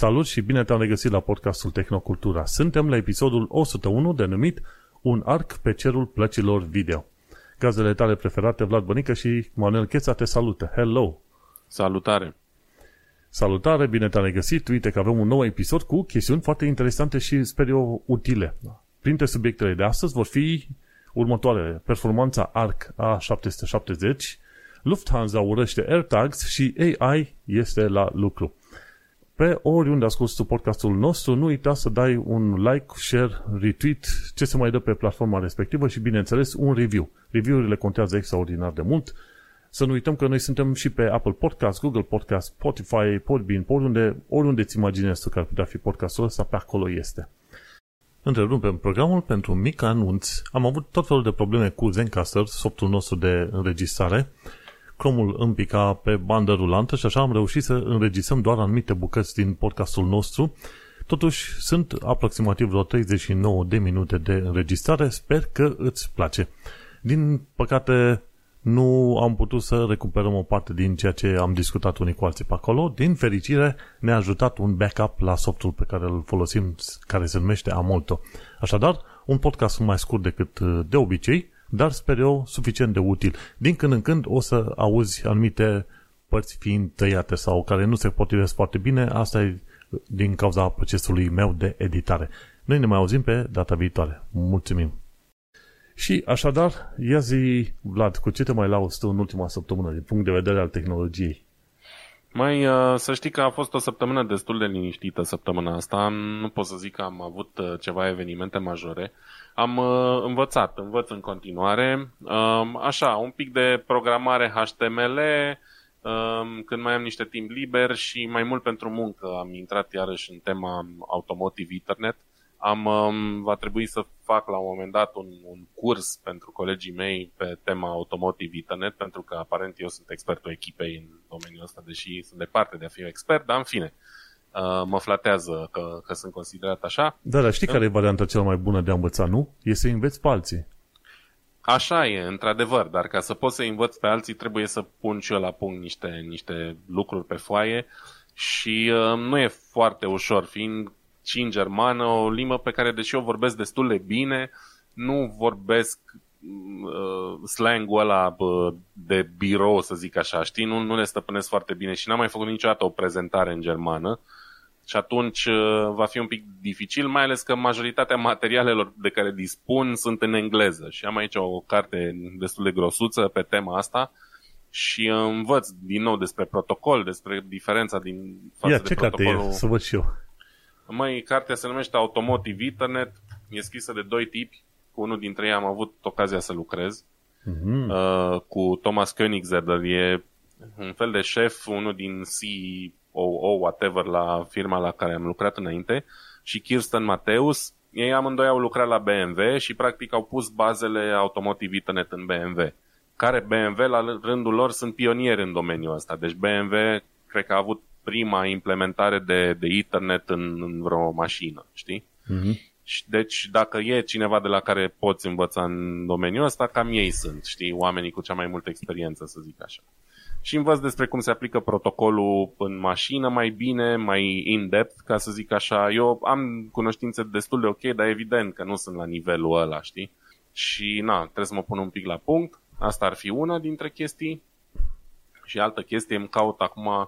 Salut și bine te-am regăsit la podcastul Tehnocultura. Suntem la episodul 101 denumit Un arc pe cerul plăcilor video. Gazdele tale preferate, Vlad Bănică și Manuel Cheța te salută. Hello! Salutare! Salutare, bine te-am regăsit. Uite că avem un nou episod cu chestiuni foarte interesante și sper eu utile. Printre subiectele de astăzi vor fi următoarele. Performanța ARC A770, Lufthansa urăște AirTags și AI este la lucru. Pe oriunde asculti tu podcastul nostru, nu uita să dai un like, share, retweet, ce se mai dă pe platforma respectivă și, bineînțeles, un review. Review-urile contează extraordinar de mult. Să nu uităm că noi suntem și pe Apple Podcast, Google Podcast, Spotify, Podbean, oriunde, oriunde ți imaginezi tu că ar putea fi podcastul ăsta, pe acolo este. Întrerupem programul pentru un mic anunț. Am avut tot felul de probleme cu Zencaster, softul nostru de înregistrare, Chrome-ul îmi pica pe bandă rulantă și așa am reușit să înregistrăm doar anumite bucăți din podcastul nostru. Totuși, sunt aproximativ vreo 39 de minute de înregistrare. Sper că îți place. Din păcate, nu am putut să recuperăm o parte din ceea ce am discutat unii cu alții pe acolo. Din fericire, ne-a ajutat un backup la softul pe care îl folosim, care se numește Amolto. Așadar, un podcast mai scurt decât de obicei, dar sper eu suficient de util. Din când în când o să auzi anumite părți fiind tăiate sau care nu se potrivesc foarte bine, asta e din cauza procesului meu de editare. Noi ne mai auzim pe data viitoare. Mulțumim! Și așadar, ia zi, Vlad, cu ce te mai lauzi tu în ultima săptămână din punct de vedere al tehnologiei? Mai uh, să știi că a fost o săptămână destul de liniștită săptămâna asta. Nu pot să zic că am avut uh, ceva evenimente majore. Am uh, învățat, învăț în continuare. Um, așa, un pic de programare HTML, um, când mai am niște timp liber și mai mult pentru muncă. Am intrat iarăși în tema Automotive Internet. Am, um, va trebui să fac la un moment dat un, un curs pentru colegii mei pe tema Automotive Internet, pentru că aparent eu sunt expertul echipei în domeniul ăsta, deși sunt departe de a fi expert, dar în fine. Uh, mă flatează că, că sunt considerat așa. Da, dar știi care e varianta cea mai bună de a învăța, nu? E să înveți pe alții. Așa e, într-adevăr, dar ca să poți să învăț pe alții trebuie să pun și eu la punct niște, niște lucruri pe foaie și uh, nu e foarte ușor, fiind și în germană, o limbă pe care, deși eu vorbesc destul de bine, nu vorbesc uh, slangul ăla uh, de birou, să zic așa, știi? Nu, nu le stăpânesc foarte bine și n-am mai făcut niciodată o prezentare în germană și atunci uh, va fi un pic dificil, mai ales că majoritatea materialelor de care dispun sunt în engleză și am aici o carte destul de grosuță pe tema asta și învăț din nou despre protocol, despre diferența din față Ia, de ce protocolul. carte e? Să văd și eu. Mai cartea se numește Automotive Internet, e scrisă de doi tipi, cu unul dintre ei am avut ocazia să lucrez, Mm-hmm. uh, cu Thomas Koenigseder, e un fel de șef, unul din COO, whatever, la firma la care am lucrat înainte, și Kirsten Mateus, ei amândoi au lucrat la BMW și practic au pus bazele Automotive Internet în BMW, care BMW la rândul lor sunt pionieri în domeniul ăsta. Deci BMW cred că a avut prima implementare de, de internet în, în vreo mașină, știi? Mm-hmm. Și Deci dacă e cineva de la care poți învăța în domeniul ăsta, cam ei sunt, știi, oamenii cu cea mai multă experiență, să zic așa. Și învăț despre cum se aplică protocolul în mașină mai bine, mai in-depth, ca să zic așa. Eu am cunoștințe destul de ok, dar evident că nu sunt la nivelul ăla, știi? Și na, trebuie să mă pun un pic la punct. Asta ar fi una dintre chestii. Și altă chestie, îmi caut acum, uh,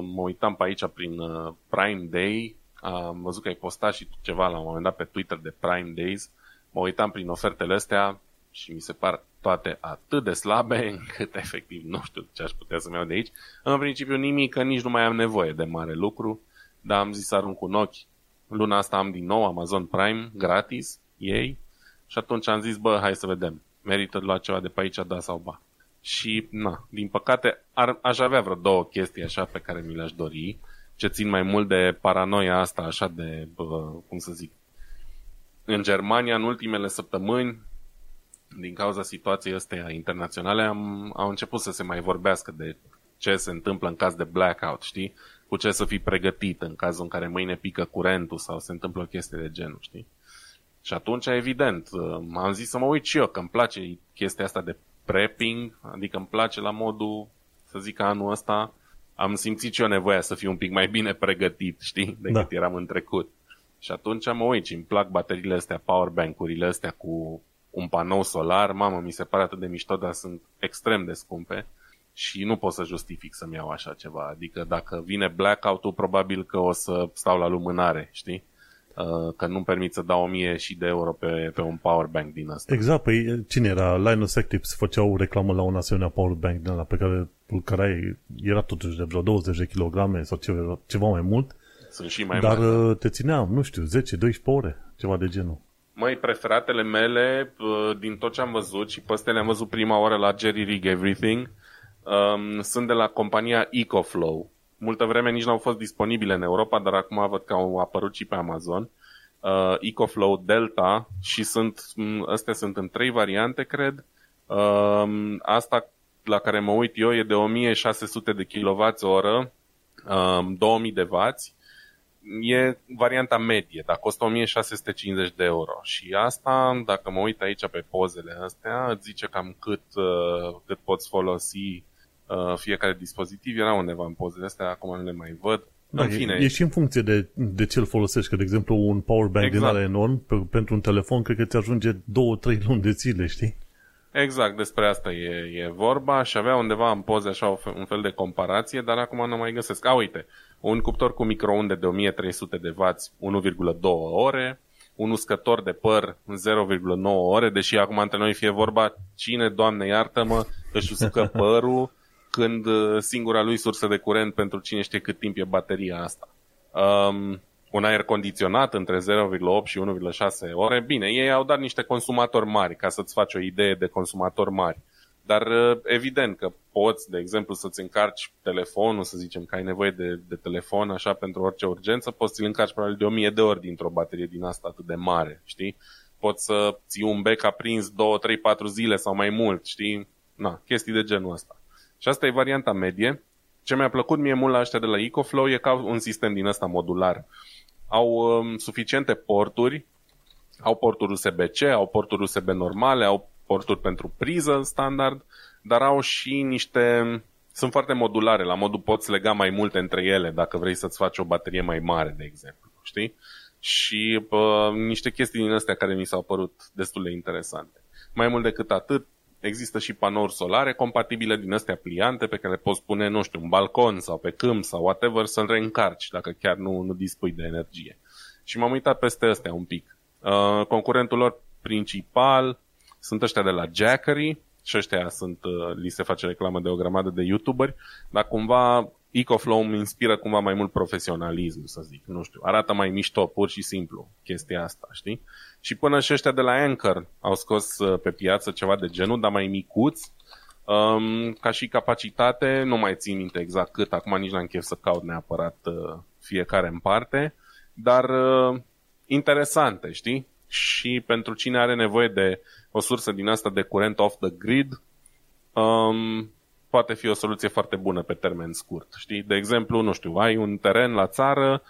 mă uitam pe aici prin uh, Prime Day, am văzut că ai postat și tu ceva la un moment dat pe Twitter de Prime Days, mă uitam prin ofertele astea și mi se par toate atât de slabe încât efectiv nu știu ce aș putea să-mi iau de aici. În principiu nimic, că nici nu mai am nevoie de mare lucru, dar am zis să arunc un ochi. Luna asta am din nou Amazon Prime gratis, ei, și atunci am zis, bă, hai să vedem, merită de luat ceva de pe aici, da sau ba. Și, na, din păcate, ar, aș avea vreo două chestii așa pe care mi le-aș dori, ce țin mai mult de paranoia asta, așa de, bă, cum să zic, în Germania, în ultimele săptămâni, din cauza situației astea internaționale, am, au început să se mai vorbească de ce se întâmplă în caz de blackout, știi? Cu ce să fii pregătit în cazul în care mâine pică curentul sau se întâmplă o chestie de genul, știi? Și atunci, evident, am zis să mă uit și eu, că îmi place chestia asta de prepping, adică îmi place la modul, să zic că anul ăsta am simțit și eu nevoia să fiu un pic mai bine pregătit, știi, decât da. eram în trecut. Și atunci mă uit și îmi plac bateriile astea, powerbank-urile astea cu un panou solar, mamă, mi se pare atât de mișto, dar sunt extrem de scumpe și nu pot să justific să-mi iau așa ceva. Adică dacă vine blackout-ul, probabil că o să stau la lumânare, știi? Uh, că nu-mi permit să dau 1000 și de euro pe, pe un powerbank din asta. Exact, păi cine era? Linus Tech Tips făceau reclamă la un asemenea powerbank din ăla pe care îl care era totuși de vreo 20 de kilograme sau ceva, ceva mai mult. Sunt și mai Dar mari. uh, te ținea, nu știu, 10-12 ore, ceva de genul. Măi, preferatele mele, uh, din tot ce am văzut și pe astea le-am văzut prima oară la Jerry Rig Everything, um, sunt de la compania EcoFlow. Multă vreme nici nu au fost disponibile în Europa, dar acum văd că au apărut și pe Amazon. Uh, EcoFlow Delta și sunt, m, astea sunt în trei variante, cred. Um, asta la care mă uit eu e de 1600 de kWh, um, 2000 de W. E varianta medie, dar costă 1650 de euro. Și asta, dacă mă uit aici pe pozele astea, îți zice cam cât, uh, cât poți folosi uh, fiecare dispozitiv. Era undeva în pozele astea, acum nu le mai văd. Da, în fine, e, e și în funcție de, de ce îl folosești, că de exemplu un powerbank exact. Exact. din ăla enorm pe, pentru un telefon cred că ți ajunge 2-3 luni de zile, știi? Exact, despre asta e, e vorba și avea undeva în poze așa o fe- un fel de comparație, dar acum nu mai găsesc. A, uite, un cuptor cu microunde de 1300 de W, 1,2 ore, un uscător de păr 0,9 ore, deși acum între noi fie vorba cine, Doamne iartă-mă, își usucă părul când uh, singura lui sursă de curent pentru cine știe cât timp e bateria asta. Um, un aer condiționat între 0,8 și 1,6 ore. Bine, ei au dat niște consumatori mari, ca să-ți faci o idee de consumatori mari. Dar uh, evident că poți, de exemplu, să-ți încarci telefonul, să zicem că ai nevoie de, de telefon așa pentru orice urgență, poți să-l încarci probabil de 1000 de ori dintr-o baterie din asta atât de mare, știi? Poți să ții un bec aprins 2, 3, 4 zile sau mai mult, știi? Na, chestii de genul ăsta. Și asta e varianta medie. Ce mi-a plăcut mie mult la ăștia de la EcoFlow e că au un sistem din ăsta modular. Au um, suficiente porturi, au porturi USB-C, au porturi USB normale, au porturi pentru priză standard, dar au și niște... Sunt foarte modulare, la modul poți lega mai multe între ele dacă vrei să-ți faci o baterie mai mare, de exemplu, știi? Și pă, niște chestii din astea care mi s-au părut destul de interesante. Mai mult decât atât, există și panouri solare compatibile din astea pliante pe care le poți pune, nu știu, un balcon sau pe câmp sau whatever să-l reîncarci dacă chiar nu, nu dispui de energie. Și m-am uitat peste astea un pic. Uh, concurentul lor principal sunt ăștia de la Jackery și ăștia sunt, uh, li se face reclamă de o grămadă de youtuberi, dar cumva EcoFlow îmi inspiră cumva mai mult profesionalism, să zic, nu știu, arată mai mișto, pur și simplu, chestia asta, știi? Și până și ăștia de la Anchor au scos uh, pe piață ceva de genul, dar mai micuț, um, ca și capacitate, nu mai țin minte exact cât, acum nici n-am chef să caut neapărat uh, fiecare în parte, dar uh, interesante, știi? Și pentru cine are nevoie de o sursă din asta de curent off the grid, um, poate fi o soluție foarte bună pe termen scurt. Știi? De exemplu, nu știu, ai un teren la țară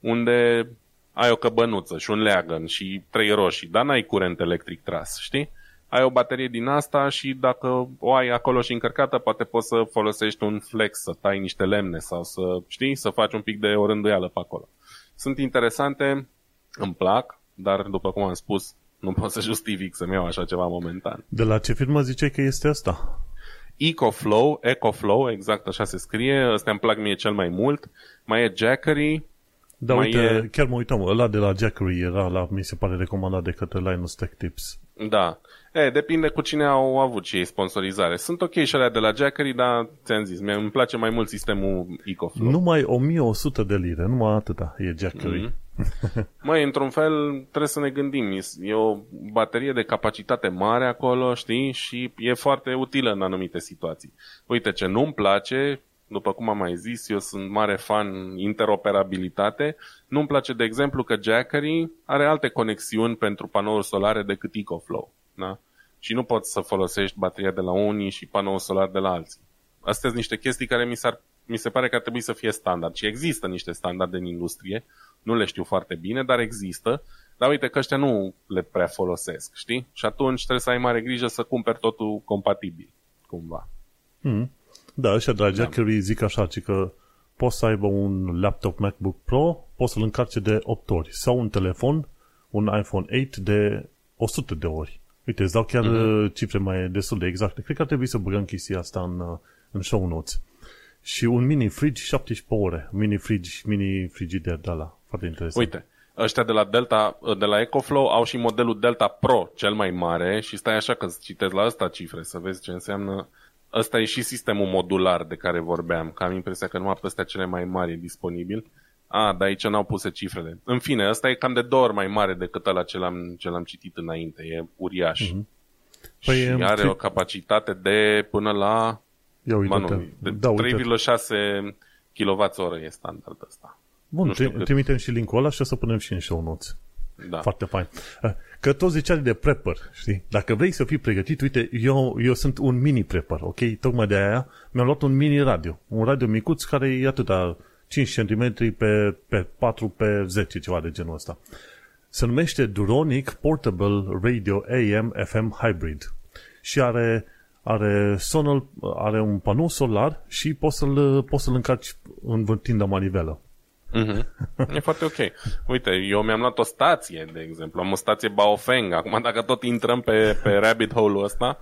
unde ai o căbănuță și un leagăn și trei roșii, dar n-ai curent electric tras, știi? Ai o baterie din asta și dacă o ai acolo și încărcată, poate poți să folosești un flex, să tai niște lemne sau să, știi, să faci un pic de o rânduială pe acolo. Sunt interesante, îmi plac, dar după cum am spus, nu pot să justific să-mi iau așa ceva momentan. De la ce firmă ziceai că este asta? EcoFlow, EcoFlow, exact așa se scrie, ăsta îmi plac mie cel mai mult. Mai e Jackery, Da, Mai uite, e- chiar mă uitam, ăla de la Jackery era, la, mi se pare, recomandat de către Linus Tech Tips. Da. E, depinde cu cine au avut și ei sponsorizare. Sunt ok și alea de la Jackery, dar ți-am zis, mie îmi place mai mult sistemul EcoFlow. Numai 1100 de lire, numai atâta e Jackery. Mhm. Măi, într-un fel trebuie să ne gândim. E o baterie de capacitate mare acolo, știi? Și e foarte utilă în anumite situații. Uite, ce nu-mi place, după cum am mai zis, eu sunt mare fan interoperabilitate. Nu-mi place, de exemplu, că Jackery are alte conexiuni pentru panouri solare decât EcoFlow. Da? Și nu poți să folosești bateria de la unii și panoul solar de la alții. Astea sunt niște chestii care mi, s-ar, mi se pare că ar trebui să fie standard. Și există niște standarde în industrie, nu le știu foarte bine, dar există. Dar uite că ăștia nu le prea folosesc, știi? Și atunci trebuie să ai mare grijă să cumperi totul compatibil, cumva. Mm. Da, ăștia de la Jackery zic așa, ci că poți să aibă un laptop MacBook Pro, poți să-l încarce de 8 ori. Sau un telefon, un iPhone 8 de 100 de ori. Uite, îți dau chiar mm-hmm. cifre mai destul de exacte. Cred că ar trebui să băgăm chestia asta în, uh, în show notes. Și un mini fridge 17 ore. Mini fridge, mini frigider de la. Foarte interesant. Uite, ăștia de la Delta, de la EcoFlow au și modelul Delta Pro, cel mai mare, și stai așa că citesc la asta cifre, să vezi ce înseamnă. Ăsta e și sistemul modular de care vorbeam, că am impresia că numai pe astea cele mai mari e disponibil. A, dar aici n-au puse cifrele. În fine, ăsta e cam de două ori mai mare decât ăla ce l-am, ce l-am citit înainte. E uriaș. Mm-hmm. Păi și are fi... o capacitate de până la Ia uite, nu, de da, 3,6 kWh e standard ăsta. Bun, trimitem și linkul ăla și o să punem și în show notes. Da. Foarte fain. Eh, că toți ziceai de prepper, știi? Dacă vrei să fii pregătit, uite, eu, eu sunt un mini prepper, ok? Tocmai de aia mi-am luat un mini radio. Un radio micuț care e atâta 5 cm pe, pe 4 pe 10, ceva de genul ăsta. Se numește Duronic Portable Radio AM FM Hybrid și are, are, sonal, are un panou solar și poți să-l, poți să-l încarci învârtind la manivelă. Mm-hmm. E foarte ok. Uite, eu mi-am luat o stație, de exemplu. Am o stație Baofeng. Acum, dacă tot intrăm pe, pe rabbit hole-ul ăsta,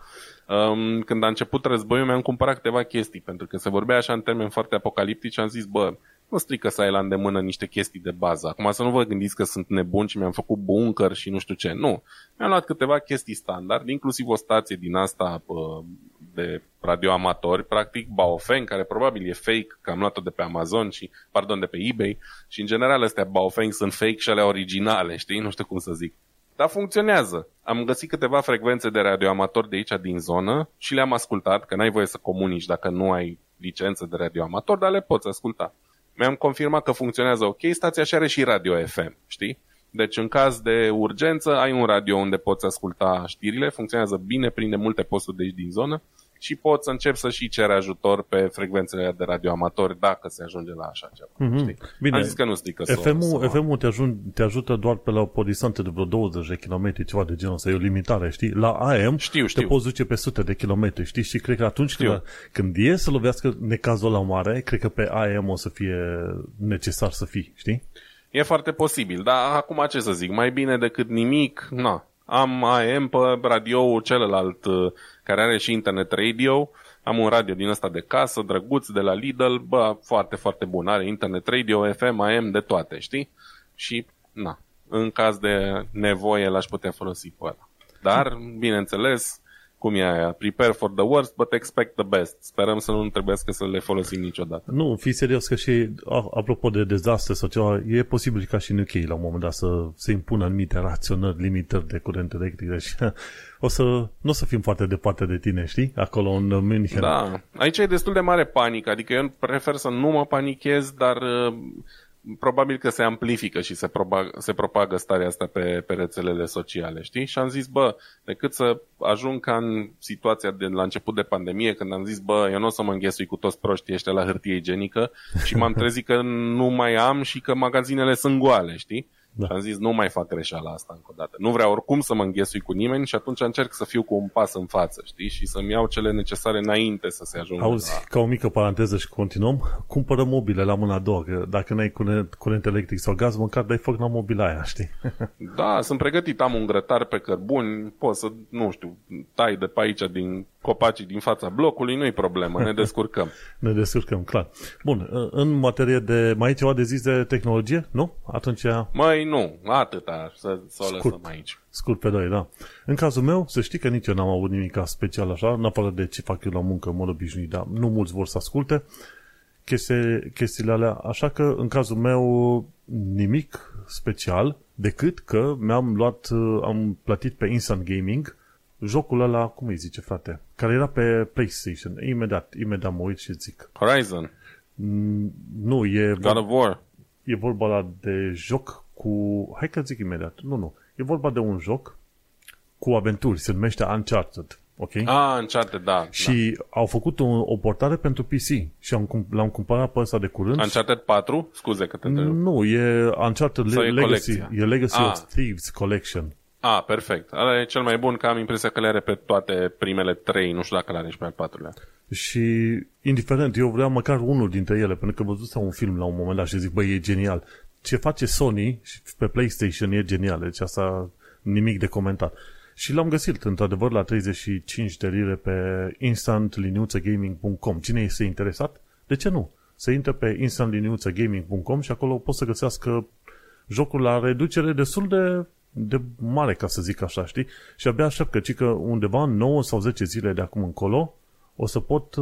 um, când a început războiul, mi-am cumpărat câteva chestii, pentru că se vorbea așa în termeni foarte apocaliptici. Am zis, bă, nu strică să ai la îndemână niște chestii de bază. Acum să nu vă gândiți că sunt nebun și mi-am făcut bunker și nu știu ce. Nu. Mi-am luat câteva chestii standard, inclusiv o stație din asta de radioamatori, practic Baofeng, care probabil e fake, că am luat-o de pe Amazon și, pardon, de pe eBay și în general astea Baofeng sunt fake și ale originale, știi? Nu știu cum să zic. Dar funcționează. Am găsit câteva frecvențe de radioamatori de aici din zonă și le-am ascultat, că n-ai voie să comunici dacă nu ai licență de radioamator, dar le poți asculta mi-am confirmat că funcționează ok, stația și are și radio FM, știi? Deci în caz de urgență ai un radio unde poți asculta știrile, funcționează bine, prinde multe posturi de aici din zonă și poți să începi să și cere ajutor pe frecvențele de radioamatori dacă se ajunge la așa ceva. Mm-hmm. Știi? Bine, Am zis că nu strică FM-ul, să FM-ul te, ajun, te ajută doar pe la o distanță de vreo 20 de km, ceva de genul ăsta, e o limitare, știi? La AM știu, știu. te poți duce pe sute de kilometri, știi? Și cred că atunci când, când e să lovească necazul la mare, cred că pe AM o să fie necesar să fii, știi? E foarte posibil, dar acum ce să zic, mai bine decât nimic, na, am AM pe radioul celălalt uh, care are și internet radio. Am un radio din ăsta de casă, drăguț, de la Lidl, bă, foarte, foarte bun. Are internet radio, FM, AM, de toate, știi? Și, na, în caz de nevoie l-aș putea folosi pe ăla. Dar, bineînțeles, cum e aia? Prepare for the worst, but expect the best. Sperăm să nu trebuiască să le folosim niciodată. Nu, fi serios că și, apropo de dezastre sau ceva, e posibil ca și în UK la un moment dat să se impună anumite raționări, limitări de curent electric. Deci o să, nu o să fim foarte departe de tine, știi? Acolo în München. Da, aici e destul de mare panică, adică eu prefer să nu mă panichez, dar probabil că se amplifică și se, propagă, se propagă starea asta pe, pe rețelele sociale, știi? Și am zis, bă, decât să ajung ca în situația de la început de pandemie, când am zis, bă, eu nu o să mă înghesui cu toți proștii ăștia la hârtie igienică și m-am trezit că nu mai am și că magazinele sunt goale, știi? Da. Și am zis, nu mai fac greșeala asta încă o dată. Nu vreau oricum să mă înghesui cu nimeni și atunci încerc să fiu cu un pas în față, știi? Și să-mi iau cele necesare înainte să se ajungă Auzi, la... ca o mică paranteză și continuăm, cumpără mobile la mâna a doua, că dacă n-ai curent, curent electric sau gaz, măcar dai foc la mobila aia, știi? Da, sunt pregătit, am un grătar pe cărbuni, pot să, nu știu, tai de pe aici din copacii din fața blocului, nu-i problemă, ne descurcăm. ne descurcăm, clar. Bun, în materie de, mai ai ceva de zis de tehnologie, nu? Atunci... Mai nu, atâta, să, să o lăsăm aici. Scurt pe doi, da. În cazul meu, să știi că nici eu n-am avut nimic special așa, în afară de ce fac eu la muncă în mod obișnuit, dar nu mulți vor să asculte chestii, chestiile alea, așa că în cazul meu nimic special, decât că mi-am luat, am plătit pe Instant Gaming jocul ăla, cum îi zice, frate, care era pe PlayStation. Imediat, imediat mă uit și zic. Horizon. Mm, nu, e... God of War. E vorba la de joc cu... Hai că zic imediat. Nu, nu. E vorba de un joc cu aventuri. Se numește Uncharted. Ok? Ah, Uncharted, da. Și da. au făcut o, o portare pentru PC și am, l-am cumpărat pe ăsta de curând. Uncharted 4? Scuze că te întreb. Nu, e Uncharted Le- e Legacy. E Legacy ah. of Thieves Collection. Ah, perfect. Ăla e cel mai bun, că am impresia că le are pe toate primele trei, nu știu dacă le are și pe al patrulea. Și indiferent, eu vreau măcar unul dintre ele, pentru că văzusem un film la un moment dat și zic, băi, e genial. Ce face Sony pe PlayStation e genial, deci asta nimic de comentat. Și l-am găsit, într-adevăr, la 35 de lire pe instantlinuțagaming.com. Cine este interesat? De ce nu? Să intre pe instantlinuțagaming.com și acolo pot să găsească jocul la reducere destul de, de mare, ca să zic așa, știi? Și abia aștept că, că undeva 9 sau 10 zile de acum încolo o să pot,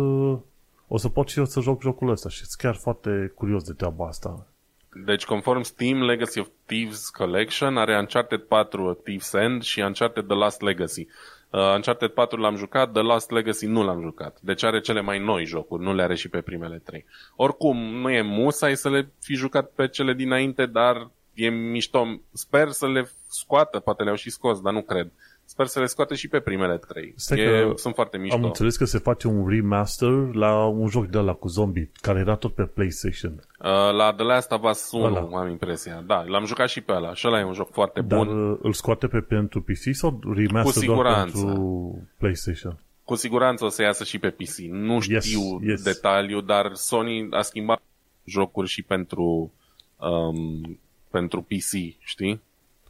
o să pot și eu să joc jocul ăsta și sunt chiar foarte curios de treaba asta. Deci, conform Steam, Legacy of Thieves Collection are Uncharted 4 Thieves End și Uncharted The Last Legacy. Uh, Uncharted 4 l-am jucat, The Last Legacy nu l-am jucat. Deci are cele mai noi jocuri, nu le are și pe primele trei. Oricum, nu e musai să le fi jucat pe cele dinainte, dar e mișto. Sper să le scoată, poate le-au și scos, dar nu cred. Sper să le scoate și pe primele trei. e, sunt foarte mișto. Am înțeles că se face un remaster la un joc de la cu zombie, care era tot pe PlayStation. Uh, la The Last of Us 1 ăla. am impresia. Da, l-am jucat și pe ăla. Și ăla e un joc foarte Dar bun. Uh, îl scoate pe pentru PC sau remaster cu siguranță. doar pentru PlayStation? Cu siguranță o să iasă și pe PC. Nu știu yes, yes. detaliu, dar Sony a schimbat jocuri și pentru um, pentru PC, știi?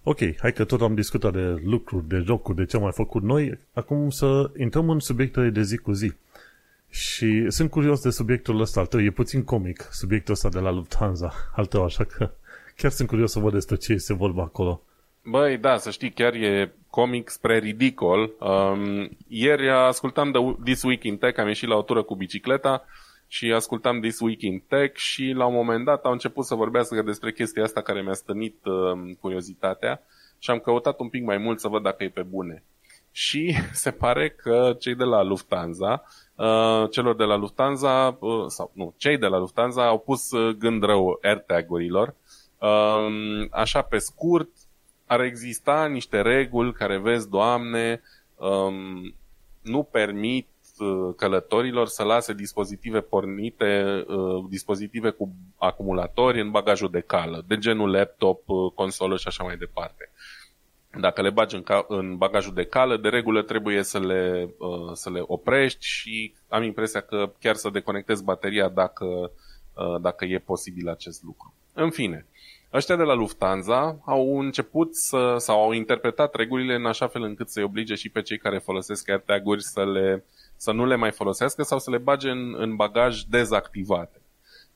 Ok, hai că tot am discutat de lucruri, de jocuri, de ce am mai făcut noi. Acum să intrăm în subiectele de zi cu zi. Și sunt curios de subiectul ăsta al tău. E puțin comic subiectul ăsta de la Lufthansa al tău, așa că chiar sunt curios să văd despre ce este vorba acolo. Băi, da, să știi, chiar e comic spre ridicol. Um, ieri ascultam de This Week in Tech, am ieșit la o tură cu bicicleta și ascultam This Week in Tech și la un moment dat au început să vorbească despre chestia asta care mi-a stănit uh, curiozitatea și am căutat un pic mai mult să văd dacă e pe bune. Și se pare că cei de la Lufthansa, uh, celor de la Lufthansa, uh, sau nu, cei de la Lufthansa au pus uh, gând rău AirTag-urilor. Uh, așa pe scurt, ar exista niște reguli care, vezi, Doamne, um, nu permit Uh, călătorilor să lase dispozitive pornite, uh, dispozitive cu acumulatori în bagajul de cală, de genul laptop, uh, consolă și așa mai departe. Dacă le bagi în, ca- în bagajul de cală, de regulă trebuie să le, să le oprești și am impresia că chiar să deconectezi bateria dacă, dacă e posibil acest lucru. În fine, Ăștia de la Lufthansa au început să, sau au interpretat regulile în așa fel încât să-i oblige și pe cei care folosesc AirTag-uri să le să nu le mai folosească sau să le bage în, în bagaj dezactivate.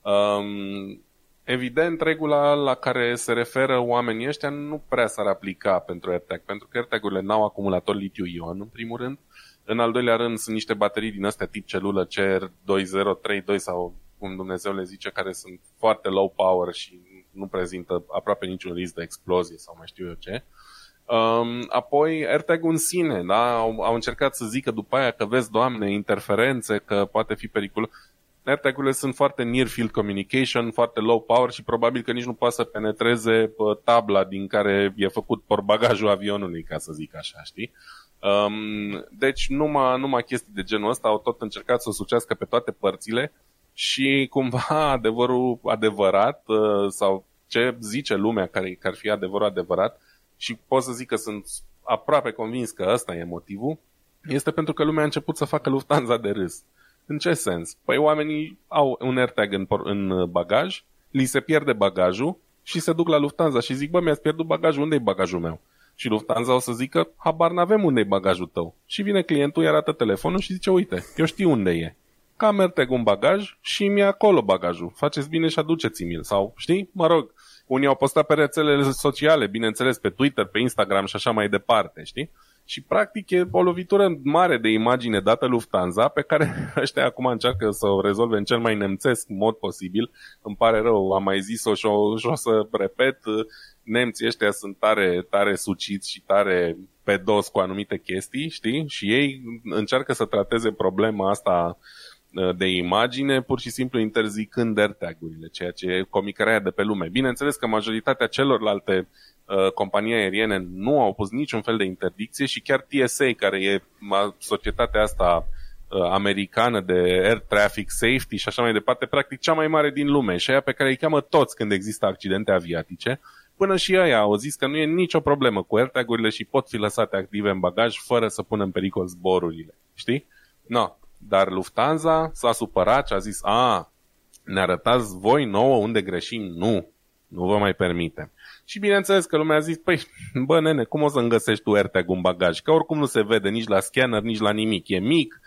Um, evident, regula la care se referă oamenii ăștia nu prea s-ar aplica pentru AirTag, pentru că AirTag-urile n-au acumulator litiu-ion, în primul rând. În al doilea rând, sunt niște baterii din astea tip celulă CR2032 sau cum Dumnezeu le zice, care sunt foarte low power și nu prezintă aproape niciun risc de explozie sau mai știu eu ce. Uh, Um, apoi AirTag-ul în sine, da? Au, au încercat să zică după aia că vezi, doamne, interferențe, că poate fi pericol. AirTag-urile sunt foarte near field communication, foarte low power și probabil că nici nu poate să penetreze tabla din care e făcut portbagajul avionului, ca să zic așa, știi? Um, deci numai, numai chestii de genul ăsta au tot încercat să o sucească pe toate părțile și cumva adevărul adevărat uh, sau ce zice lumea care, care ar fi adevărul adevărat și pot să zic că sunt aproape convins că ăsta e motivul, este pentru că lumea a început să facă Lufthansa de râs. În ce sens? Păi oamenii au un AirTag în, în bagaj, li se pierde bagajul și se duc la Lufthansa și zic, bă, mi-ați pierdut bagajul, unde e bagajul meu? Și Lufthansa o să zică, habar n-avem unde e bagajul tău. Și vine clientul, îi arată telefonul și zice, uite, eu știu unde e. Cam AirTag un bagaj și mi-e acolo bagajul. Faceți bine și aduceți-mi-l. Sau, știi, mă rog, unii au postat pe rețelele sociale, bineînțeles, pe Twitter, pe Instagram și așa mai departe, știi? Și practic e o lovitură mare de imagine dată Lufthansa pe care ăștia acum încearcă să o rezolve în cel mai nemțesc mod posibil. Îmi pare rău, am mai zis-o și o, și o să repet, nemții ăștia sunt tare, tare suciți și tare pe dos cu anumite chestii, știi? Și ei încearcă să trateze problema asta Uh, de imagine, pur și simplu interzicând AirTag-urile, ceea ce e comicarea de pe lume. Bineînțeles că majoritatea celorlalte uh, companii aeriene nu au pus niciun fel de interdicție și chiar TSA, care e societatea asta uh, americană de Air Traffic Safety și așa mai departe, practic cea mai mare din lume și aia pe care îi cheamă toți când există accidente aviatice, până și aia au zis că nu e nicio problemă cu AirTag-urile și pot fi lăsate active în bagaj fără să pună în pericol zborurile. Știi? No, Dar Lufthansa s-a supărat și a zis, a, ne arătați voi nouă unde greșim? Nu, nu vă mai permitem. Și bineînțeles că lumea a zis, păi, bă, nene, cum o să-mi găsești tu AirTag un bagaj? Că oricum nu se vede nici la scanner, nici la nimic. E mic,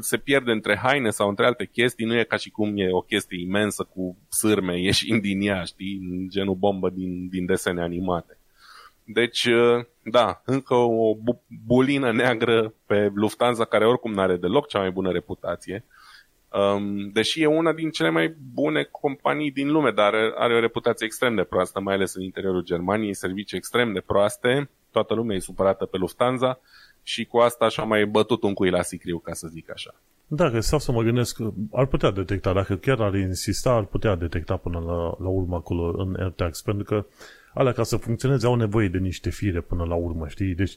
se pierde între haine sau între alte chestii, nu e ca și cum e o chestie imensă cu sârme ieșind din ea, știi, genul bombă din, din desene animate. Deci, uh, da, încă o bulină neagră pe Lufthansa, care oricum nu are deloc cea mai bună reputație. Um, deși e una din cele mai bune companii din lume, dar are, are o reputație extrem de proastă, mai ales în interiorul Germaniei, servicii extrem de proaste, toată lumea e supărată pe Lufthansa și cu asta așa mai bătut un cui la sicriu, ca să zic așa. Da, că stau să mă gândesc că ar putea detecta, dacă chiar ar insista, ar putea detecta până la, la urmă acolo în AirTags, pentru că alea ca să funcționeze au nevoie de niște fire până la urmă, știi? Deci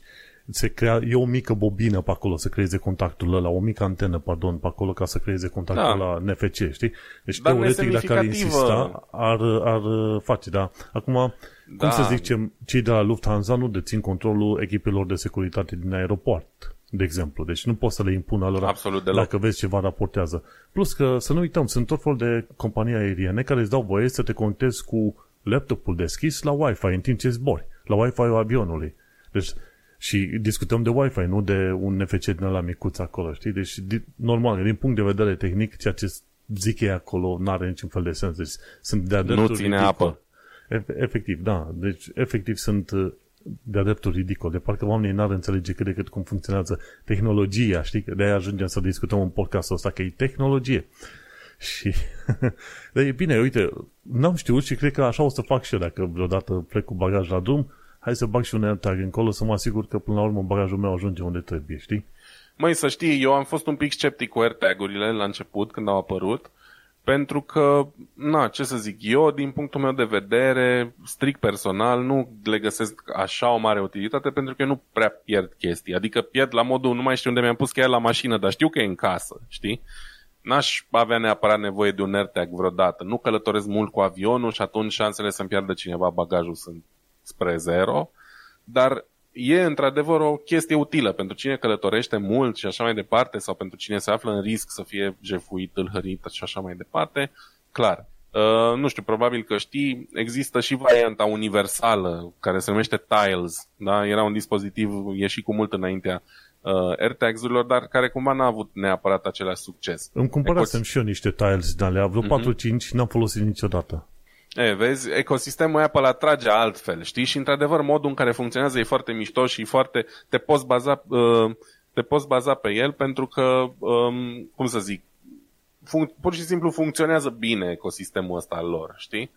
se crea, e o mică bobină pe acolo să creeze contactul ăla, o mică antenă, pardon, pe acolo ca să creeze contactul da. la NFC, știi? Deci Dar teoretic dacă ar insista, ar, ar face, da. Acum, da. cum să zic, ce, cei de la Lufthansa nu dețin controlul echipelor de securitate din aeroport, de exemplu. Deci nu poți să le impună lor Absolut deloc. dacă vezi ceva raportează. Plus că, să nu uităm, sunt tot fel de companii aeriene care îți dau voie să te conectezi cu laptopul deschis la Wi-Fi în timp ce zbori, la Wi-Fi-ul avionului. Deci și discutăm de Wi-Fi, nu de un NFC din ăla micuț acolo, știi? Deci, normal, din punct de vedere tehnic, ceea ce zic ei acolo nu are niciun fel de sens. Deci, sunt de-a Nu ține ridicol. apă. Efectiv, da. Deci, efectiv, sunt uh, de-a dreptul ridicol. De parcă oamenii n-ar înțelege cât de cât cum funcționează tehnologia, știi? De-aia ajungem să discutăm în podcastul ăsta că e tehnologie. Și, dar e bine, uite, n-am știut și cred că așa o să fac și eu dacă vreodată plec cu bagaj la drum, hai să bag și un AirTag încolo să mă asigur că până la urmă bagajul meu ajunge unde trebuie, știi? Măi, să știi, eu am fost un pic sceptic cu AirTag-urile la început, când au apărut, pentru că, na, ce să zic, eu, din punctul meu de vedere, strict personal, nu le găsesc așa o mare utilitate, pentru că eu nu prea pierd chestii. Adică pierd la modul, nu mai știu unde mi-am pus cheia la mașină, dar știu că e în casă, știi? N-aș avea neapărat nevoie de un AirTag vreodată. Nu călătoresc mult cu avionul și atunci șansele să-mi piardă cineva bagajul sunt spre zero, dar e într-adevăr o chestie utilă pentru cine călătorește mult și așa mai departe, sau pentru cine se află în risc să fie jefuit, tâlhărit și așa mai departe, clar. Uh, nu știu, probabil că știi, există și varianta universală care se numește Tiles, da? Era un dispozitiv ieșit cu mult înaintea uh, AirTags-urilor, dar care cumva n-a avut neapărat același succes. Îmi cumpărasem Ecos... și eu niște Tiles din alea, vreo uh-huh. 4-5, n-am folosit niciodată. E, vezi, ecosistemul Apple atrage altfel, știi? Și într-adevăr modul în care funcționează e foarte mișto și foarte... te poți baza, uh, te poți baza pe el pentru că, um, cum să zic, func- pur și simplu funcționează bine ecosistemul ăsta al lor, știi?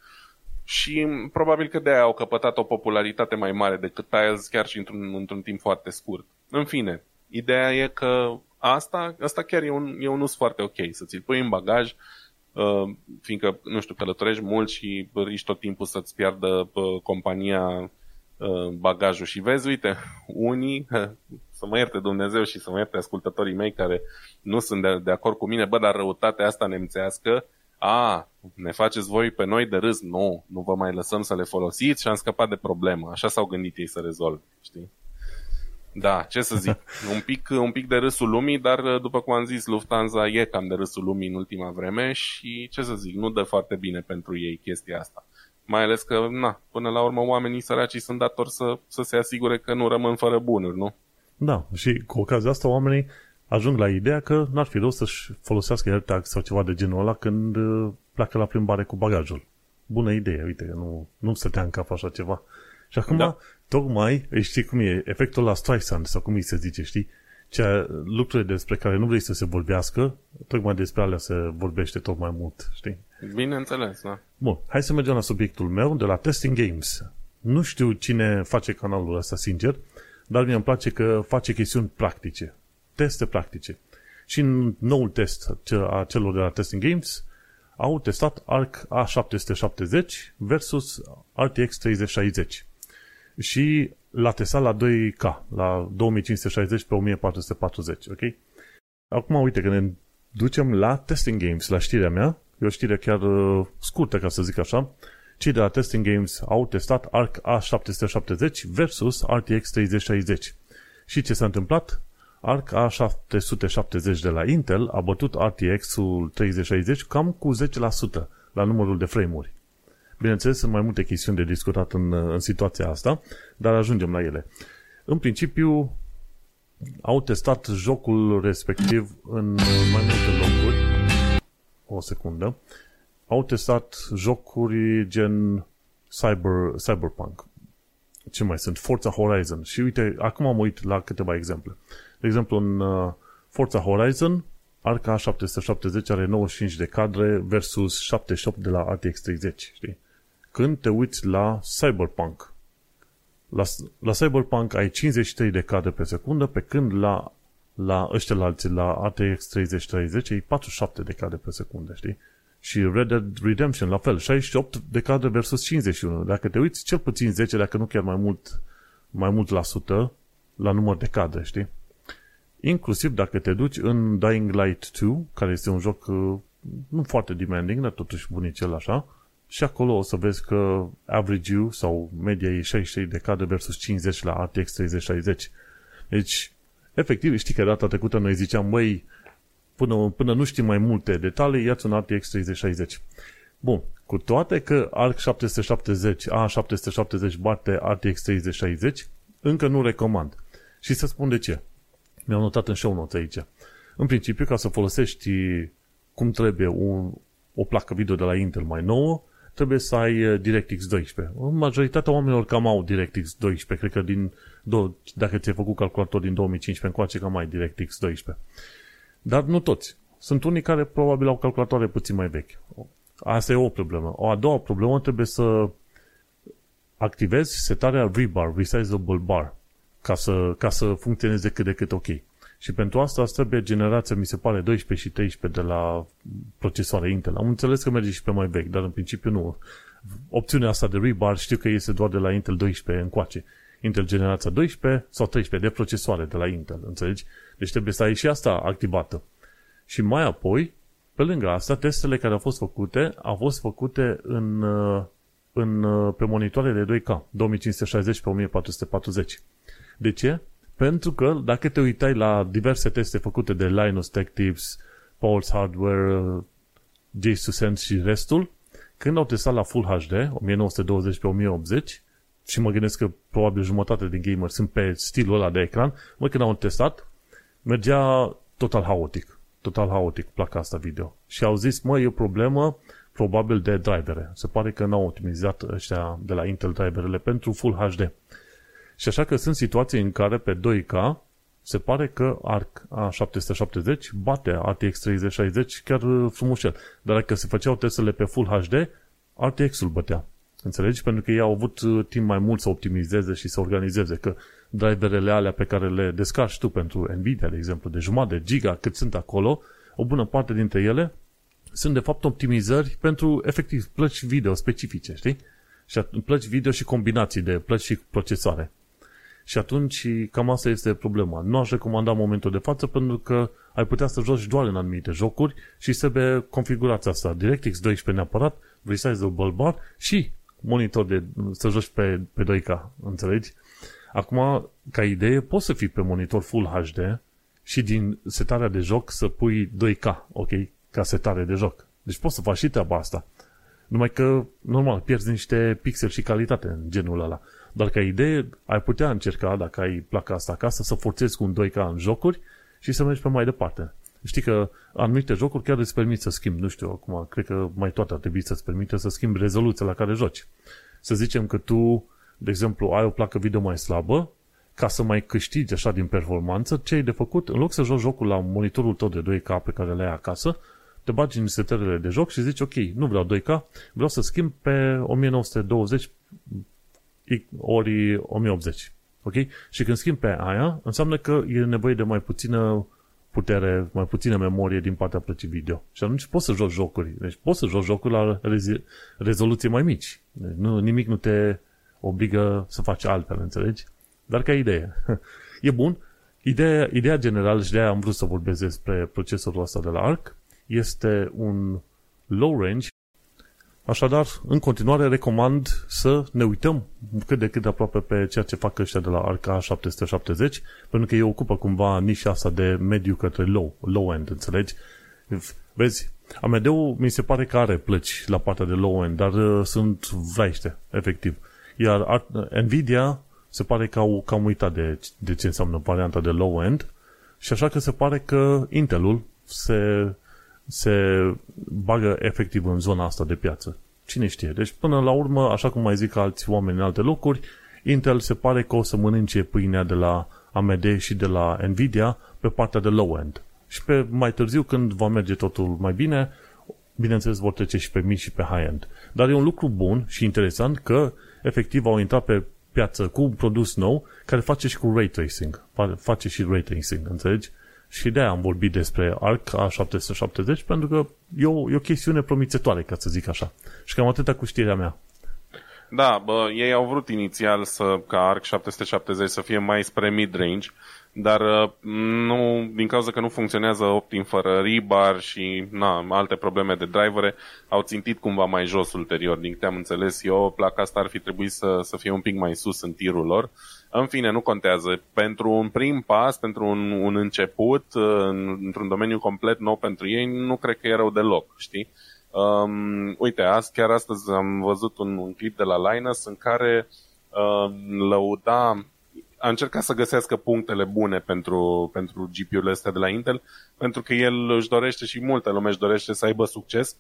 Și probabil că de-aia au căpătat o popularitate mai mare decât Tiles chiar și într-un, într-un timp foarte scurt. În fine, ideea e că asta, asta chiar e un, e un us foarte ok, să ți-l pui în bagaj, Uh, fiindcă, nu știu, călătorești mult și riști tot timpul să-ți piardă uh, compania uh, bagajul și vezi, uite, unii, să mă ierte Dumnezeu și să mă ierte ascultătorii mei care nu sunt de, de acord cu mine, bă, dar răutatea asta nemțească, a, ne faceți voi pe noi de râs? Nu, nu vă mai lăsăm să le folosiți și am scăpat de problemă. Așa s-au gândit ei să rezolve, știi? Da, ce să zic, un pic, un pic de râsul lumii, dar după cum am zis, Lufthansa e cam de râsul lumii în ultima vreme și ce să zic, nu dă foarte bine pentru ei chestia asta. Mai ales că, na, până la urmă oamenii săraci sunt datori să, să se asigure că nu rămân fără bunuri, nu? Da, și cu ocazia asta oamenii ajung la ideea că n-ar fi rost să-și folosească AirTag sau ceva de genul ăla când uh, pleacă la plimbare cu bagajul. Bună idee, uite, nu, nu stătea în cap așa ceva. Și acum, da. Tocmai, știi cum e, efectul la Streisand, sau cum îi se zice, știi? Cea, lucrurile despre care nu vrei să se vorbească, tocmai despre alea se vorbește tot mai mult, știi? Bineînțeles, da. Bun, hai să mergem la subiectul meu de la Testing Games. Nu știu cine face canalul ăsta, sincer, dar mie îmi place că face chestiuni practice. Teste practice. Și în noul test a celor de la Testing Games au testat ARC A770 versus RTX 3060 și l-a testat la 2K, la 2560 pe 1440, ok? Acum, uite, că ne ducem la Testing Games, la știrea mea, e o știre chiar uh, scurtă, ca să zic așa, cei de la Testing Games au testat ARC A770 versus RTX 3060. Și ce s-a întâmplat? ARC A770 de la Intel a bătut RTX-ul 3060 cam cu 10% la numărul de frame-uri. Bineînțeles, sunt mai multe chestiuni de discutat în, în situația asta, dar ajungem la ele. În principiu, au testat jocul respectiv în mai multe locuri. O secundă. Au testat jocuri gen Cyber, Cyberpunk. Ce mai sunt? Forza Horizon. Și uite, acum am uit la câteva exemple. De exemplu, în uh, Forza Horizon, Arca 770 are 95 de cadre versus 78 de la RTX 30, știi? Când te uiți la Cyberpunk, la, la Cyberpunk ai 53 de cadre pe secundă, pe când la, la ăștia la alții, la RTX 3030, ai 47 de cadre pe secundă, știi? Și Red Dead Redemption, la fel, 68 de cadre versus 51. Dacă te uiți, cel puțin 10, dacă nu chiar mai mult, mai mult la sută, la număr de cadre, știi? Inclusiv dacă te duci în Dying Light 2, care este un joc uh, nu foarte demanding, dar totuși bunicel așa, și acolo o să vezi că average sau media e 63 de cadre versus 50 la RTX 3060. Deci, efectiv, știi că data trecută noi ziceam, băi, până, până nu știi mai multe detalii, ia-ți un RTX 3060. Bun, cu toate că ARC 770, A770 bate RTX 3060, încă nu recomand. Și să spun de ce. Mi-au notat în show notes aici. În principiu, ca să folosești cum trebuie un, o placă video de la Intel mai nouă, trebuie să ai uh, DirectX 12. Majoritatea oamenilor cam au DirectX 12, cred că din, dacă ți-ai făcut calculator din 2015 încoace, cam ai DirectX 12. Dar nu toți. Sunt unii care probabil au calculatoare puțin mai vechi. Asta e o problemă. O a doua problemă trebuie să activezi setarea rebar, resizable bar, ca să, ca să funcționeze cât de cât ok. Și pentru asta îți trebuie generația, mi se pare, 12 și 13 de la procesoare Intel. Am înțeles că merge și pe mai vechi, dar în principiu nu. Opțiunea asta de rebar știu că este doar de la Intel 12 încoace. Intel generația 12 sau 13 de procesoare de la Intel, înțelegi? Deci trebuie să ai și asta activată. Și mai apoi, pe lângă asta, testele care au fost făcute au fost făcute în, în, pe monitoare de 2K, 2560 pe 1440. De ce? Pentru că dacă te uitai la diverse teste făcute de Linus Tech Tips, Pulse Hardware, J2Sense și restul, când au testat la Full HD, 1920 pe 1080, și mă gândesc că probabil jumătate din gamer sunt pe stilul ăla de ecran, mă, când au testat, mergea total haotic. Total haotic placa asta video. Și au zis, mă, e o problemă probabil de drivere. Se pare că n-au optimizat ăștia de la Intel driverele pentru Full HD. Și așa că sunt situații în care pe 2K se pare că ARC A770 bate RTX 3060 chiar frumușel. Dar dacă se făceau testele pe Full HD, RTX-ul bătea. Înțelegi? Pentru că ei au avut uh, timp mai mult să optimizeze și să organizeze, că driverele alea pe care le descarci tu pentru Nvidia, de exemplu, de jumătate de giga, cât sunt acolo, o bună parte dintre ele sunt de fapt optimizări pentru efectiv plăci video specifice, știi? Și plăci video și combinații de plăci și procesoare. Și atunci cam asta este problema. Nu aș recomanda în momentul de față pentru că ai putea să joci doar în anumite jocuri și să be configurația asta. DirectX 12 neapărat, Resizable Bar și monitor de, să joci pe, pe 2K, înțelegi? Acum, ca idee, poți să fii pe monitor Full HD și din setarea de joc să pui 2K, ok? Ca setare de joc. Deci poți să faci și treaba asta. Numai că, normal, pierzi niște pixeli și calitate în genul ăla. Dar ca idee, ai putea încerca, dacă ai placa asta acasă, să forțezi cu un 2K în jocuri și să mergi pe mai departe. Știi că anumite jocuri chiar îți permit să schimbi, nu știu, acum, cred că mai toate ar trebui să-ți permite să schimbi rezoluția la care joci. Să zicem că tu, de exemplu, ai o placă video mai slabă, ca să mai câștigi așa din performanță, ce ai de făcut? În loc să joci jocul la monitorul tău de 2K pe care le ai acasă, te bagi în setările de joc și zici, ok, nu vreau 2K, vreau să schimb pe 1920 ori 1080. Ok? Și când schimb pe aia, înseamnă că e nevoie de mai puțină putere, mai puțină memorie din partea plăcii video. Și atunci poți să joci jocuri. Deci poți să joci jocuri la rezi- rezoluții mai mici. Deci nu, nimic nu te obligă să faci altfel, înțelegi? Dar ca idee. e bun. Ideea, ideea generală și de aia am vrut să vorbesc despre procesorul ăsta de la ARC este un low range Așadar, în continuare recomand să ne uităm cât de cât de aproape pe ceea ce fac ăștia de la Arca 770, pentru că ei ocupă cumva nișa asta de mediu către low, low-end, înțelegi? Vezi, AMD-ul mi se pare că are plăci la partea de low-end, dar uh, sunt vraiște, efectiv. Iar Nvidia se pare că au cam uitat de, de ce înseamnă varianta de low-end și așa că se pare că Intelul se, se bagă efectiv în zona asta de piață. Cine știe? Deci până la urmă, așa cum mai zic alți oameni în alte locuri, Intel se pare că o să mănânce pâinea de la AMD și de la Nvidia pe partea de low-end. Și pe mai târziu, când va merge totul mai bine, bineînțeles vor trece și pe mici și pe high-end. Dar e un lucru bun și interesant că efectiv au intrat pe piață cu un produs nou care face și cu ray tracing. Face și ray tracing, înțelegi? Și de-aia am vorbit despre ARC A770 pentru că e o, e o chestiune promițătoare, ca să zic așa. Și cam atâta cu știrea mea. Da, bă, ei au vrut inițial să, ca ARC 770 să fie mai spre mid-range, dar uh, nu, din cauza că nu funcționează Optim fără rebar și na, alte probleme de drivere, au țintit cumva mai jos ulterior. Din câte am înțeles eu, placa asta ar fi trebuit să, să fie un pic mai sus în tirul lor. În fine, nu contează. Pentru un prim pas, pentru un, un început, uh, într-un domeniu complet nou pentru ei, nu cred că e rău deloc, știi? Um, uite, azi, chiar astăzi am văzut un, un clip de la Linus în care uh, lăuda a încercat să găsească punctele bune pentru, pentru GPU-urile astea de la Intel, pentru că el își dorește și multă lume își dorește să aibă succes,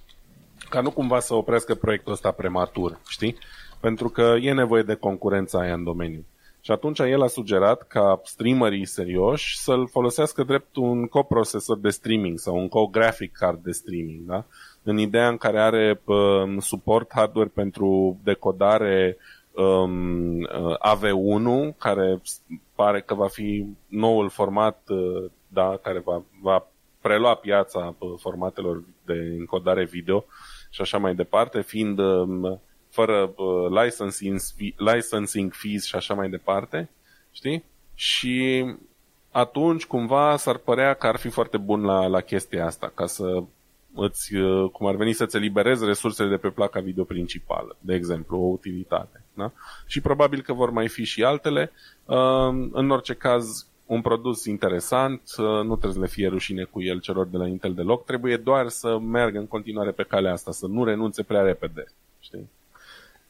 ca nu cumva să oprească proiectul ăsta prematur, știi? Pentru că e nevoie de concurența aia în domeniu. Și atunci el a sugerat ca streamerii serioși să-l folosească drept un coprocesor de streaming sau un co-graphic card de streaming, da? În ideea în care are uh, suport hardware pentru decodare um, uh, AV1, care pare că va fi noul format uh, da, care va, va prelua piața uh, formatelor de încodare video și așa mai departe, fiind um, fără uh, licensing, licensing fees și așa mai departe, știi? Și atunci cumva s-ar părea că ar fi foarte bun la, la chestia asta, ca să îți, uh, cum ar veni să-ți eliberezi resursele de pe placa video principală, de exemplu, o utilitate. Da? Și probabil că vor mai fi și altele. Uh, în orice caz, un produs interesant, uh, nu trebuie să le fie rușine cu el celor de la Intel deloc, trebuie doar să meargă în continuare pe calea asta, să nu renunțe prea repede. Știi?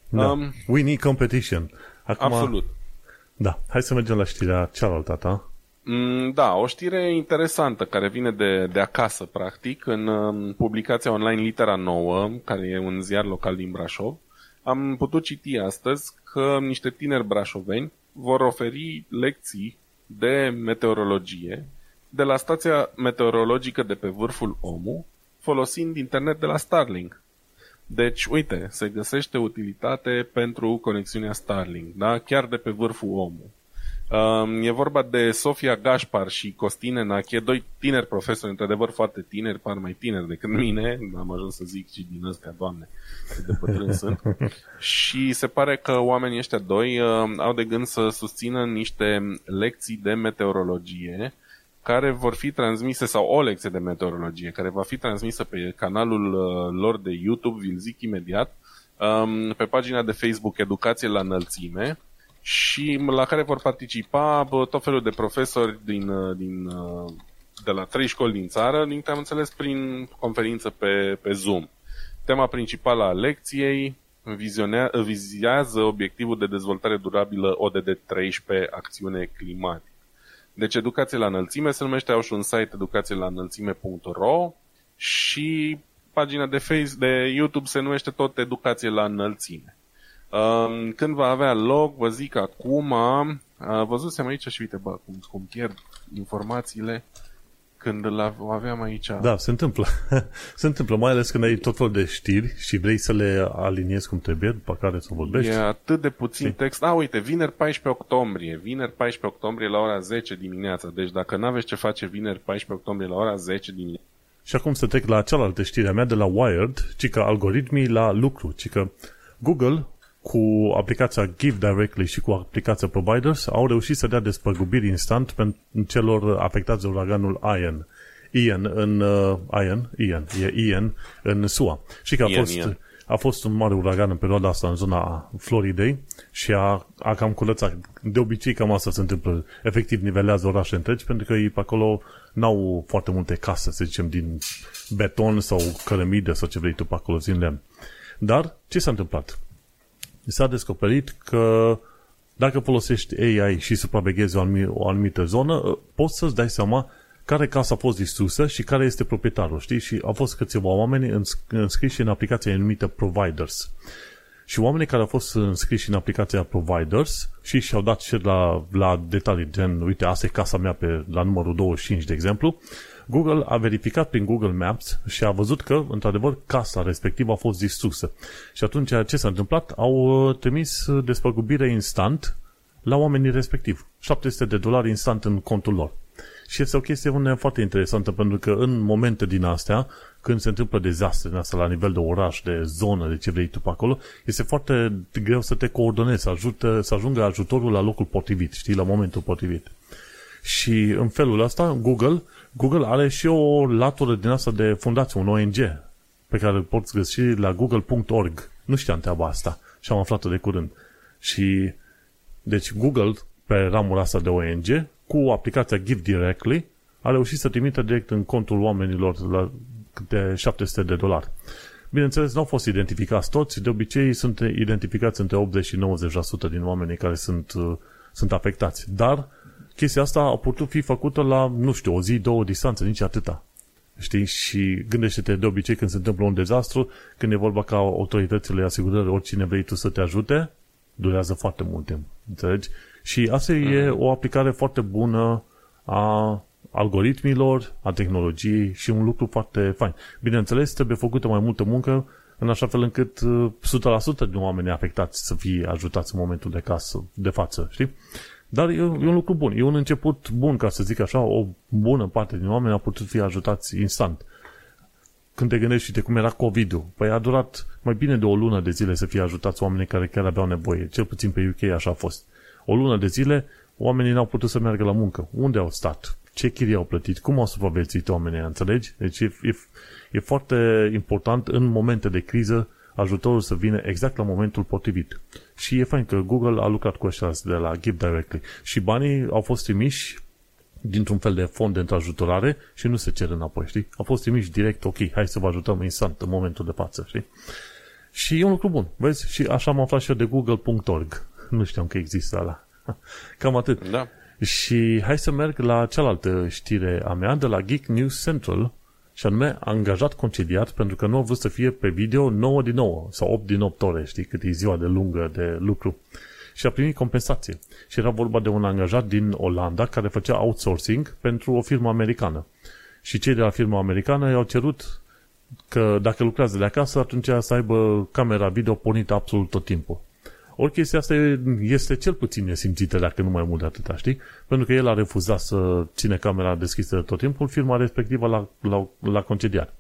Da. Um, We need competition. Acum, absolut. Da, hai să mergem la știrea cealaltă ta. Mm, da, o știre interesantă care vine de, de acasă, practic, în um, publicația online Litera Nouă, care e un ziar local din Brașov. Am putut citi astăzi că niște tineri brașoveni vor oferi lecții de meteorologie de la stația meteorologică de pe vârful Omu, folosind internet de la Starlink. Deci, uite, se găsește utilitate pentru conexiunea Starlink, da? chiar de pe vârful Omu. Um, e vorba de Sofia Gașpar și Costine Nache, doi tineri profesori, într-adevăr foarte tineri, par mai tineri decât mine, am ajuns să zic și din ăstea, doamne, cât de bătrân sunt. Și se pare că oamenii ăștia doi uh, au de gând să susțină niște lecții de meteorologie care vor fi transmise, sau o lecție de meteorologie, care va fi transmisă pe canalul uh, lor de YouTube, vi-l zic imediat, um, pe pagina de Facebook Educație la Înălțime, și la care vor participa bă, tot felul de profesori din, uh, din, uh, de la trei școli din țară, din am înțeles prin conferință pe, pe Zoom. Tema principală a lecției vizează obiectivul de dezvoltare durabilă ODD 13, acțiune climatică. Deci educație la înălțime se numește, au și un site educație la înălțime.ro și pagina de Facebook, de YouTube se numește tot educație la înălțime. Când va avea loc, vă zic acum, văzusem aici și uite, bă, cum, cum pierd informațiile când îl aveam aici. Da, se întâmplă. se întâmplă, mai ales când ai tot felul de știri și vrei să le aliniezi cum trebuie, după care să vorbești. E atât de puțin Sim. text. A, uite, vineri 14 octombrie. Vineri 14 octombrie la ora 10 dimineața. Deci dacă nu aveți ce face vineri 14 octombrie la ora 10 dimineața. Și acum să trec la cealaltă știre a mea de la Wired, ci că algoritmii la lucru, ci că Google cu aplicația Give Directly și cu aplicația Providers au reușit să dea despăgubiri instant pentru celor afectați de uraganul Ian. Ian în uh, Ian, Ian, e Ian în SUA. Și că a Ian, fost, Ian. a fost un mare uragan în perioada asta în zona Floridei și a, a cam curățat. De obicei cam asta se întâmplă. Efectiv nivelează orașe întregi pentru că ei pe acolo n-au foarte multe case, să zicem, din beton sau cărămidă sau ce vrei tu pe acolo, din lemn. Dar ce s-a întâmplat? S-a descoperit că dacă folosești AI și supraveghezi o, anumi- o anumită zonă, poți să-ți dai seama care casă a fost distrusă și care este proprietarul, știi? Și au fost câțiva oameni îns- înscriși în aplicația numită Providers. Și oamenii care au fost înscriși în aplicația Providers și și-au dat și la, la detalii, gen, uite, asta e casa mea pe, la numărul 25, de exemplu, Google a verificat prin Google Maps și a văzut că, într-adevăr, casa respectivă a fost distrusă. Și atunci, ce s-a întâmplat? Au uh, trimis despăgubire instant la oamenii respectiv. 700 de dolari instant în contul lor. Și este o chestie foarte interesantă pentru că în momente din astea, când se întâmplă dezastre din asta la nivel de oraș, de zonă, de ce vrei tu pe acolo, este foarte greu să te coordonezi, să, ajută, să ajungă ajutorul la locul potrivit, știi, la momentul potrivit. Și în felul ăsta, Google, Google are și o latură din asta de fundație, un ONG, pe care îl poți găsi la google.org. Nu știam treaba asta și am aflat-o de curând. Și, deci Google, pe ramura asta de ONG, cu aplicația Give Directly, a reușit să trimită direct în contul oamenilor la de 700 de dolari. Bineînțeles, nu au fost identificați toți, de obicei sunt identificați între 80 și 90% din oamenii care sunt, uh, sunt afectați. Dar chestia asta a putut fi făcută la, nu știu, o zi, două distanțe, nici atâta. Știi? Și gândește-te de obicei când se întâmplă un dezastru, când e vorba ca autoritățile asigurări, oricine vrei tu să te ajute, durează foarte mult timp. Înțelegi? Și asta mm. e o aplicare foarte bună a algoritmilor, a tehnologiei și un lucru foarte fain. Bineînțeles, trebuie făcută mai multă muncă în așa fel încât 100% din oamenii afectați să fie ajutați în momentul de casă, de față, știi? Dar e, e un lucru bun. E un început bun, ca să zic așa, o bună parte din oameni au putut fi ajutați instant. Când te gândești, uite, cum era COVID-ul, păi a durat mai bine de o lună de zile să fie ajutați oamenii care chiar aveau nevoie. Cel puțin pe UK așa a fost. O lună de zile, oamenii n-au putut să meargă la muncă. Unde au stat? Ce chirii au plătit? Cum au supraviețuit oamenii, înțelegi? Deci e, e, e foarte important în momente de criză ajutorul să vină exact la momentul potrivit. Și e fain că Google a lucrat cu ăștia de la Give Directly. Și banii au fost trimiși dintr-un fel de fond de întrajutorare și nu se cer înapoi, știi? Au fost trimiși direct, ok, hai să vă ajutăm instant în momentul de față, știi? Și e un lucru bun, vezi? Și așa am aflat și eu de google.org. Nu știam că există ala. Cam atât. Da. Și hai să merg la cealaltă știre a mea de la Geek News Central și anume angajat concediat pentru că nu a vrut să fie pe video 9 din 9 sau 8 din 8 ore, știi cât e ziua de lungă de lucru. Și a primit compensație. Și era vorba de un angajat din Olanda care făcea outsourcing pentru o firmă americană. Și cei de la firma americană i-au cerut că dacă lucrează de acasă, atunci să aibă camera video pornită absolut tot timpul. Ori chestia asta este cel puțin nesimțită, dacă nu mai mult de atâta, știi? Pentru că el a refuzat să ține camera deschisă tot timpul, firma respectivă l-a, l-a, l-a concediat.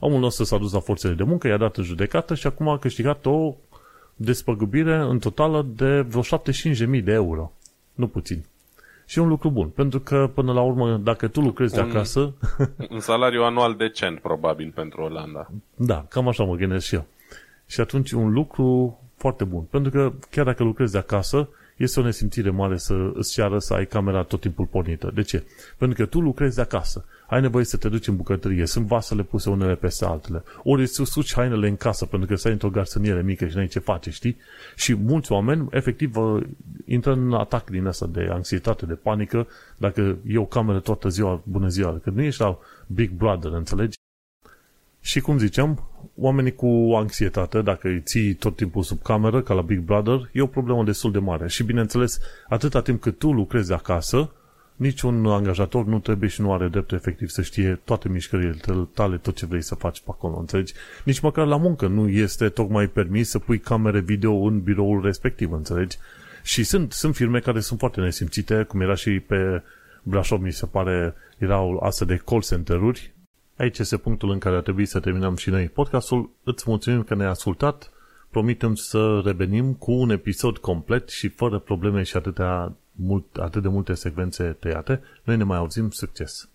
Omul nostru s-a dus la forțele de muncă, i-a dat în judecată și acum a câștigat o despăgubire în totală de vreo 75.000 de euro. Nu puțin. Și e un lucru bun, pentru că până la urmă, dacă tu lucrezi un, de acasă... un salariu anual decent, probabil, pentru Olanda. Da, cam așa mă gândesc și eu. Și atunci un lucru foarte bun. Pentru că chiar dacă lucrezi de acasă, este o nesimțire mare să îți ceară să ai camera tot timpul pornită. De ce? Pentru că tu lucrezi de acasă. Ai nevoie să te duci în bucătărie. Sunt vasele puse unele peste altele. Ori îți suci hainele în casă pentru că stai într-o garsăniere mică și n-ai ce face, știi? Și mulți oameni, efectiv, intră în atac din asta de anxietate, de panică, dacă e o cameră toată ziua, bună ziua, că nu ești la Big Brother, înțelegi? Și cum ziceam, oamenii cu anxietate, dacă îi ții tot timpul sub cameră, ca la Big Brother, e o problemă destul de mare. Și bineînțeles, atâta timp cât tu lucrezi acasă, niciun angajator nu trebuie și nu are dreptul efectiv să știe toate mișcările tale, tot ce vrei să faci pe acolo, înțelegi? Nici măcar la muncă nu este tocmai permis să pui camere video în biroul respectiv, înțelegi? Și sunt, sunt firme care sunt foarte nesimțite, cum era și pe Brașov, mi se pare, erau astfel de call center-uri, Aici este punctul în care ar trebui să terminăm și noi podcastul. Îți mulțumim că ne-ai ascultat. Promitem să revenim cu un episod complet și fără probleme și atâtea mult, atât de multe secvențe tăiate. Noi ne mai auzim. Succes!